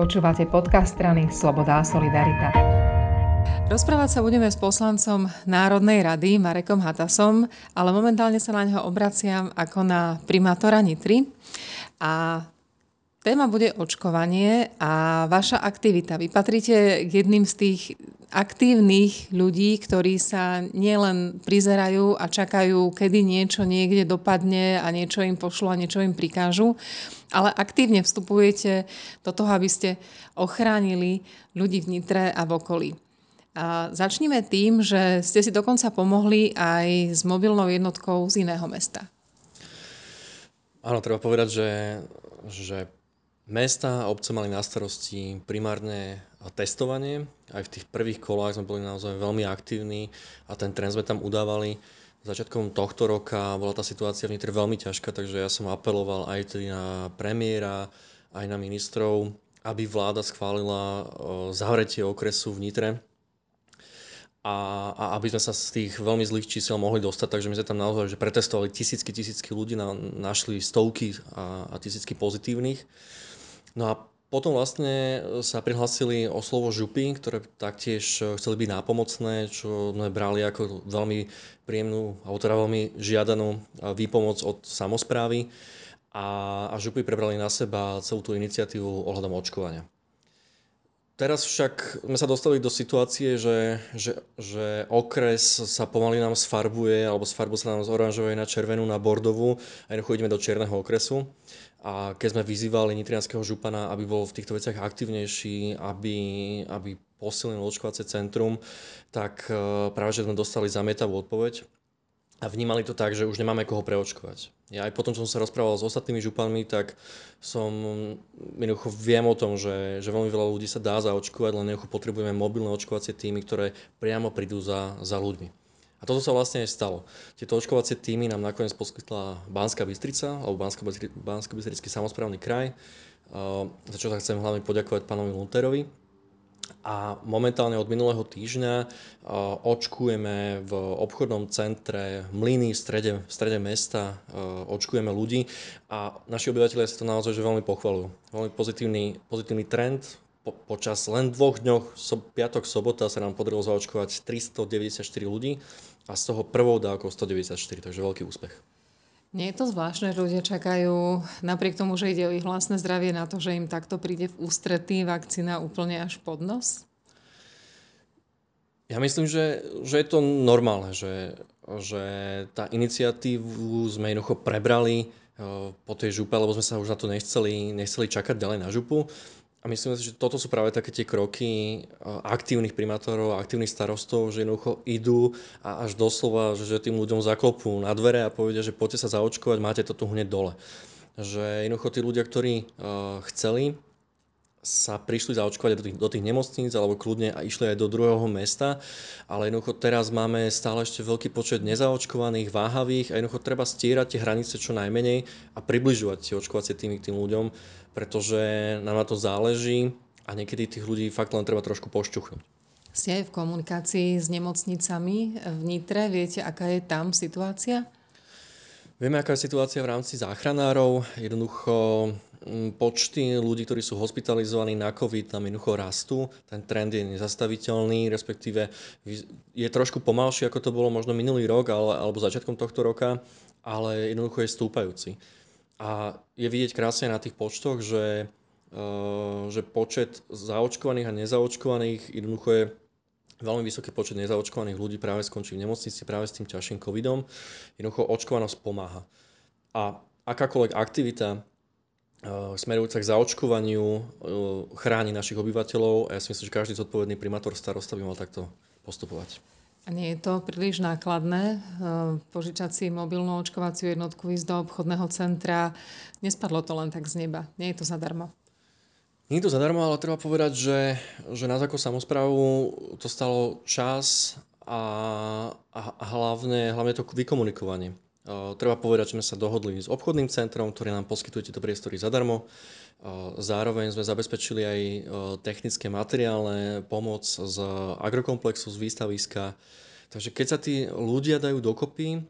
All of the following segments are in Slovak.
Počúvate podcast strany Sloboda a Solidarita. Rozprávať sa budeme s poslancom Národnej rady Marekom Hatasom, ale momentálne sa na neho obraciam ako na primátora Nitry. A téma bude očkovanie a vaša aktivita. Vy patríte k jedným z tých aktívnych ľudí, ktorí sa nielen prizerajú a čakajú, kedy niečo niekde dopadne a niečo im pošlo a niečo im prikážu, ale aktívne vstupujete do toho, aby ste ochránili ľudí v Nitre a v okolí. A začnime tým, že ste si dokonca pomohli aj s mobilnou jednotkou z iného mesta. Áno, treba povedať, že, že mesta a obce mali na starosti primárne testovanie. Aj v tých prvých kolách sme boli naozaj veľmi aktívni a ten trend sme tam udávali začiatkom tohto roka bola tá situácia v Nitre veľmi ťažká, takže ja som apeloval aj tedy na premiéra, aj na ministrov, aby vláda schválila zavretie okresu v Nitre a, a aby sme sa z tých veľmi zlých čísel mohli dostať, takže my sme tam naozaj že pretestovali tisícky, tisícky ľudí, na, našli stovky a, a tisícky pozitívnych. No a potom vlastne sa prihlasili o slovo župy, ktoré taktiež chceli byť nápomocné, čo sme brali ako veľmi príjemnú, alebo teda veľmi žiadanú výpomoc od samozprávy a, a župy prebrali na seba celú tú iniciatívu ohľadom očkovania. Teraz však sme sa dostali do situácie, že, že, že okres sa pomaly nám sfarbuje, alebo sfarbuje sa nám z oranžovej na červenú na bordovú a jednoducho ideme do čierneho okresu. A keď sme vyzývali nitrianského župana, aby bol v týchto veciach aktivnejší, aby, aby posilnil očkovacie centrum, tak e, práve že sme dostali zamietavú odpoveď a vnímali to tak, že už nemáme koho preočkovať. Ja aj potom, som sa rozprával s ostatnými županmi, tak som jednoducho viem o tom, že, že veľmi veľa ľudí sa dá zaočkovať, len jednoducho potrebujeme mobilné očkovacie týmy, ktoré priamo prídu za, za ľuďmi. A toto sa vlastne aj stalo. Tieto očkovacie týmy nám nakoniec poskytla Banská Bystrica, alebo Bansko Bystrický samozprávny kraj, za čo sa chcem hlavne poďakovať pánovi Lunterovi. A momentálne od minulého týždňa očkujeme v obchodnom centre Mlyny v strede, v strede mesta, očkujeme ľudí a naši obyvateľia si to naozaj že veľmi pochvalujú. Veľmi pozitívny, pozitívny trend, po, počas len dvoch dňoch, so, piatok, sobota sa nám podarilo zaočkovať 394 ľudí a z toho prvou dávkou 194, takže veľký úspech. Nie je to zvláštne, že ľudia čakajú, napriek tomu, že ide o ich vlastné zdravie, na to, že im takto príde v ústretí vakcína úplne až pod nos? Ja myslím, že, že je to normálne, že, že tá iniciatívu sme jednoducho prebrali eh, po tej župe, lebo sme sa už na to nechceli, nechceli čakať ďalej na župu. A myslím si, že toto sú práve také tie kroky aktívnych primátorov, aktívnych starostov, že jednoducho idú a až doslova, že tým ľuďom zaklopú na dvere a povedia, že poďte sa zaočkovať, máte to tu hneď dole. Že jednoducho tí ľudia, ktorí chceli, sa prišli zaočkovať do tých, do tých nemocníc alebo kľudne a išli aj do druhého mesta, ale jednoducho teraz máme stále ešte veľký počet nezaočkovaných, váhavých a jednoducho treba stierať tie hranice čo najmenej a približovať tie očkovacie týmy k tým ľuďom, pretože nám na to záleží a niekedy tých ľudí fakt len treba trošku pošťuchnúť. Ste v komunikácii s nemocnicami v Nitre, viete, aká je tam situácia? Vieme, aká je situácia v rámci záchranárov. Jednoducho Mm, počty ľudí, ktorí sú hospitalizovaní na COVID, tam jednoducho rastú. Ten trend je nezastaviteľný, respektíve je trošku pomalší, ako to bolo možno minulý rok ale, alebo začiatkom tohto roka, ale jednoducho je stúpajúci. A je vidieť krásne na tých počtoch, že, uh, že počet zaočkovaných a nezaočkovaných jednoducho je veľmi vysoký počet nezaočkovaných ľudí práve skončí v nemocnici práve s tým ťažším covidom. Jednoducho očkovanosť pomáha. A akákoľvek aktivita, Eh, smerujúca k zaočkovaniu eh, chráni našich obyvateľov a ja si myslím, že každý zodpovedný primátor starosta by mal takto postupovať. A nie je to príliš nákladné eh, požičať si mobilnú očkovaciu jednotku, ísť do obchodného centra. Nespadlo to len tak z neba. Nie je to zadarmo. Nie to zadarmo, ale treba povedať, že, že nás ako samozprávu to stalo čas a, a, hlavne, hlavne to vykomunikovanie. Treba povedať, že sme sa dohodli s obchodným centrom, ktorý nám poskytuje tieto priestory zadarmo. Zároveň sme zabezpečili aj technické materiálne pomoc z agrokomplexu, z výstaviska. Takže keď sa tí ľudia dajú dokopy,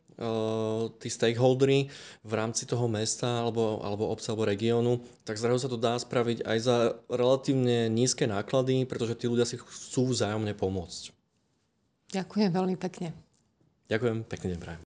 tí stakeholdery v rámci toho mesta alebo, alebo obce alebo regiónu, tak zrazu sa to dá spraviť aj za relatívne nízke náklady, pretože tí ľudia si chcú vzájomne pomôcť. Ďakujem veľmi pekne. Ďakujem, pekný deň prajem.